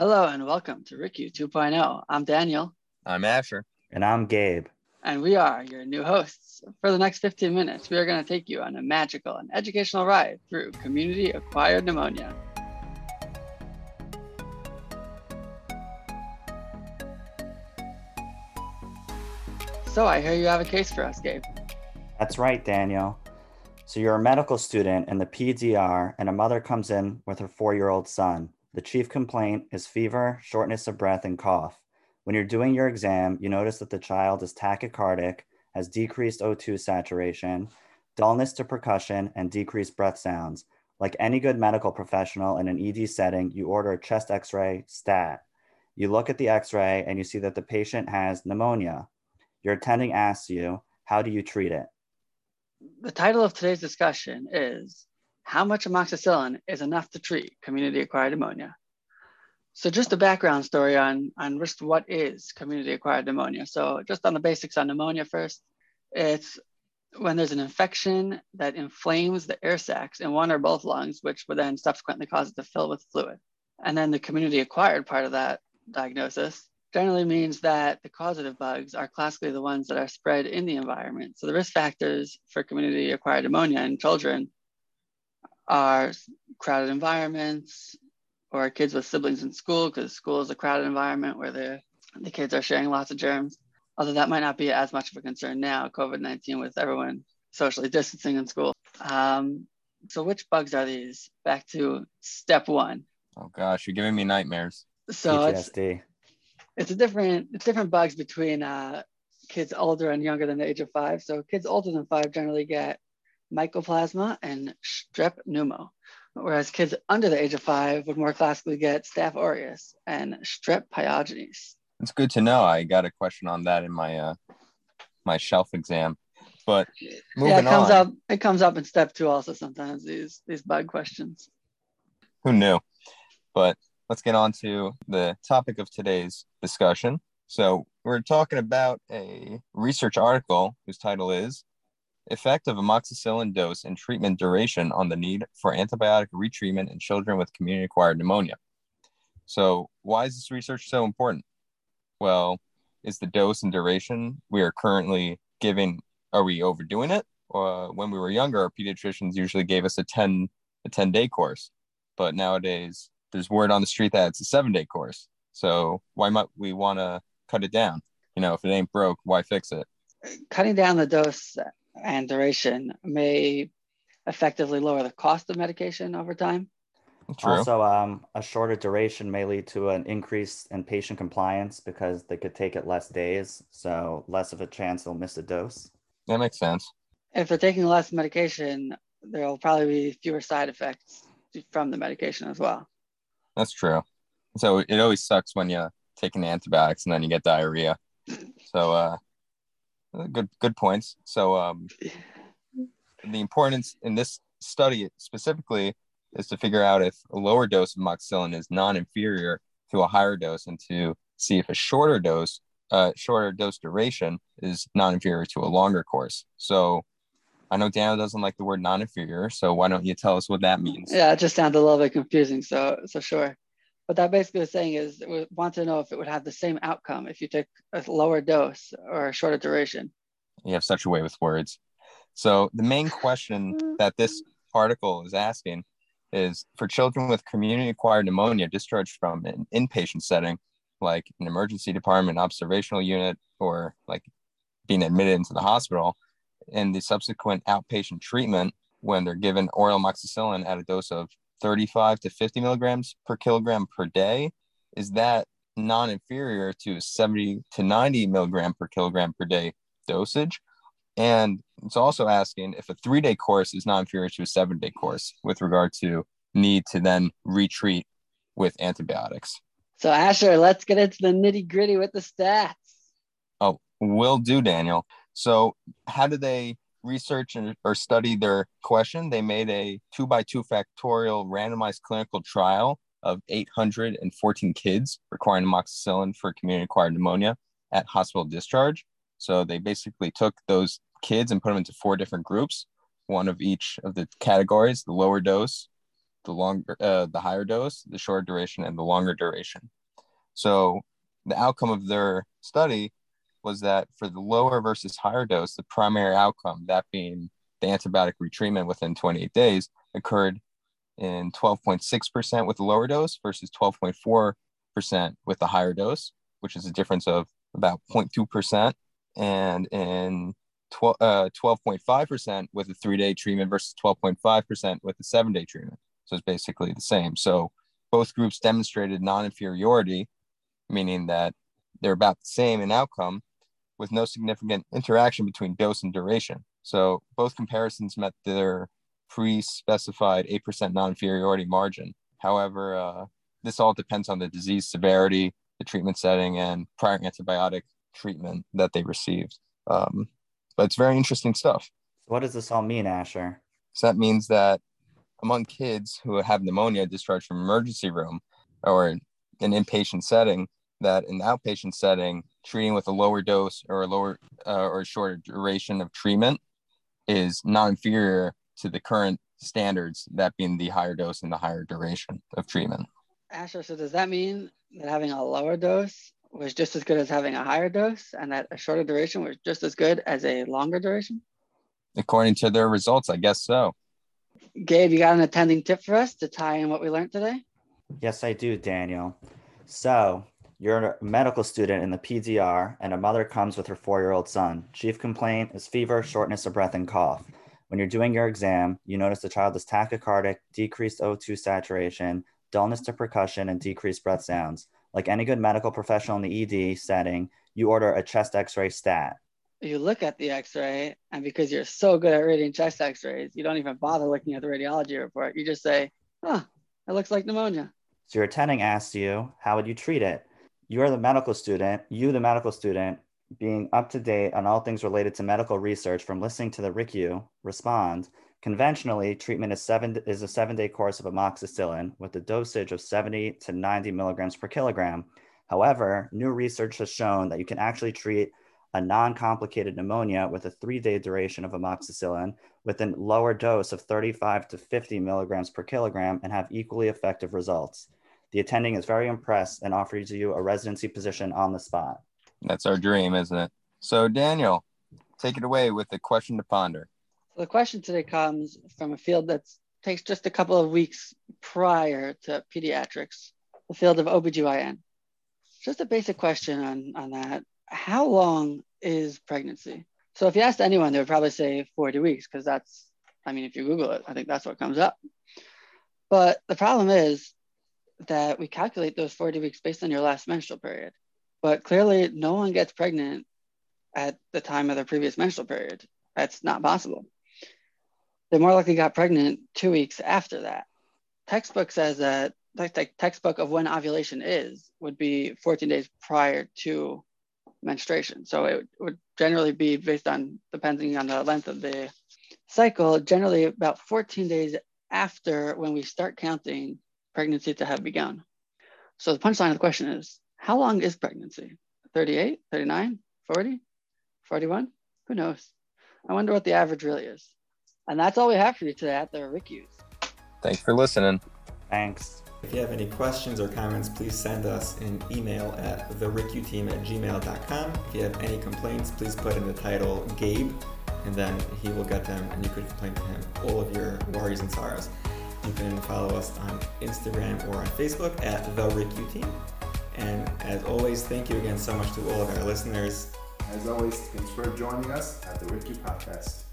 Hello and welcome to RICU 2.0. I'm Daniel. I'm Asher. And I'm Gabe. And we are your new hosts. For the next 15 minutes, we are going to take you on a magical and educational ride through community acquired pneumonia. So I hear you have a case for us, Gabe. That's right, Daniel. So you're a medical student in the PDR, and a mother comes in with her four year old son. The chief complaint is fever, shortness of breath, and cough. When you're doing your exam, you notice that the child is tachycardic, has decreased O2 saturation, dullness to percussion, and decreased breath sounds. Like any good medical professional in an ED setting, you order a chest x ray stat. You look at the x ray and you see that the patient has pneumonia. Your attending asks you, How do you treat it? The title of today's discussion is how much amoxicillin is enough to treat community-acquired pneumonia. So just a background story on, on just what is community-acquired pneumonia. So just on the basics on pneumonia first, it's when there's an infection that inflames the air sacs in one or both lungs, which would then subsequently cause it to fill with fluid. And then the community-acquired part of that diagnosis generally means that the causative bugs are classically the ones that are spread in the environment. So the risk factors for community-acquired pneumonia in children are crowded environments or kids with siblings in school because school is a crowded environment where the, the kids are sharing lots of germs. Although that might not be as much of a concern now, COVID-19 with everyone socially distancing in school. Um, so which bugs are these? Back to step one. Oh gosh, you're giving me nightmares. So PTSD. It's, it's a different it's different bugs between uh, kids older and younger than the age of five. So kids older than five generally get mycoplasma and strep pneumo, whereas kids under the age of five would more classically get staph aureus and strep pyogenes. It's good to know. I got a question on that in my uh, my shelf exam. But yeah, it comes on, up. It comes up in step two also sometimes. These these bug questions. Who knew? But let's get on to the topic of today's discussion. So we're talking about a research article whose title is effect of amoxicillin dose and treatment duration on the need for antibiotic retreatment in children with community acquired pneumonia. So, why is this research so important? Well, is the dose and duration we are currently giving, are we overdoing it? Uh, when we were younger, our pediatricians usually gave us a 10, a 10 day course. But nowadays, there's word on the street that it's a seven day course. So, why might we want to cut it down? You know, if it ain't broke, why fix it? Cutting down the dose and duration may effectively lower the cost of medication over time. True. Also, um, a shorter duration may lead to an increase in patient compliance because they could take it less days, so less of a chance they'll miss a dose. That makes sense. If they're taking less medication, there will probably be fewer side effects from the medication as well. That's true. So it always sucks when you're taking antibiotics and then you get diarrhea. So uh, good good points. So um, the importance in this study specifically is to figure out if a lower dose of amoxicillin is non-inferior to a higher dose, and to see if a shorter dose, uh, shorter dose duration is non-inferior to a longer course. So I know Daniel doesn't like the word non-inferior, so why don't you tell us what that means? Yeah, it just sounds a little bit confusing. So so sure. What that basically is saying is we want to know if it would have the same outcome if you took a lower dose or a shorter duration. You have such a way with words. So the main question mm-hmm. that this article is asking is for children with community acquired pneumonia discharged from an inpatient setting, like an emergency department observational unit, or like being admitted into the hospital, and the subsequent outpatient treatment when they're given oral amoxicillin at a dose of 35 to 50 milligrams per kilogram per day, is that non inferior to 70 to 90 milligram per kilogram per day dosage? And it's also asking if a three day course is non inferior to a seven day course with regard to need to then retreat with antibiotics. So, Asher, let's get into the nitty gritty with the stats. Oh, will do, Daniel. So, how do they research or study their question, they made a two by two factorial randomized clinical trial of 814 kids requiring amoxicillin for community acquired pneumonia at hospital discharge. So they basically took those kids and put them into four different groups, one of each of the categories the lower dose, the longer, uh, the higher dose, the short duration, and the longer duration. So the outcome of their study was that for the lower versus higher dose, the primary outcome, that being the antibiotic retreatment within 28 days, occurred in 12.6% with the lower dose versus 12.4% with the higher dose, which is a difference of about 0.2%, and in 12, uh, 12.5% with a three day treatment versus 12.5% with a seven day treatment. So it's basically the same. So both groups demonstrated non inferiority, meaning that they're about the same in outcome with no significant interaction between dose and duration. So both comparisons met their pre-specified 8% non-inferiority margin. However, uh, this all depends on the disease severity, the treatment setting, and prior antibiotic treatment that they received. Um, but it's very interesting stuff. What does this all mean, Asher? So that means that among kids who have pneumonia discharged from emergency room or an inpatient setting, that in the outpatient setting, treating with a lower dose or a lower uh, or a shorter duration of treatment is not inferior to the current standards, that being the higher dose and the higher duration of treatment. Asher, so does that mean that having a lower dose was just as good as having a higher dose and that a shorter duration was just as good as a longer duration? According to their results, I guess so. Gabe, you got an attending tip for us to tie in what we learned today? Yes, I do, Daniel. So, you're a medical student in the PDR, and a mother comes with her four year old son. Chief complaint is fever, shortness of breath, and cough. When you're doing your exam, you notice the child is tachycardic, decreased O2 saturation, dullness to percussion, and decreased breath sounds. Like any good medical professional in the ED setting, you order a chest x ray stat. You look at the x ray, and because you're so good at reading chest x rays, you don't even bother looking at the radiology report. You just say, huh, it looks like pneumonia. So your attending asks you, how would you treat it? You're the medical student, you, the medical student, being up to date on all things related to medical research from listening to the RICU respond, conventionally, treatment is, seven, is a seven day course of amoxicillin with a dosage of 70 to 90 milligrams per kilogram. However, new research has shown that you can actually treat a non complicated pneumonia with a three day duration of amoxicillin with a lower dose of 35 to 50 milligrams per kilogram and have equally effective results. The attending is very impressed and offers you a residency position on the spot. That's our dream, isn't it? So, Daniel, take it away with the question to ponder. So the question today comes from a field that takes just a couple of weeks prior to pediatrics, the field of OBGYN. Just a basic question on, on that. How long is pregnancy? So if you asked anyone, they would probably say 40 weeks because that's, I mean, if you Google it, I think that's what comes up. But the problem is that we calculate those 40 weeks based on your last menstrual period. But clearly, no one gets pregnant at the time of their previous menstrual period. That's not possible. They more likely got pregnant two weeks after that. Textbook says that the textbook of when ovulation is would be 14 days prior to menstruation. So it would generally be based on, depending on the length of the cycle, generally about 14 days after when we start counting pregnancy to have begun. So the punchline of the question is how long is pregnancy? 38, 39, 40, 41? Who knows? I wonder what the average really is. And that's all we have for you today at the RICUs. Thanks for listening. Thanks. If you have any questions or comments, please send us an email at thericcuteam at gmail.com. If you have any complaints, please put in the title Gabe, and then he will get them and you could complain to him all of your worries and sorrows. You can follow us on Instagram or on Facebook at the RICU Team. And as always, thank you again so much to all of our listeners. As always, thanks for joining us at the RICU Podcast.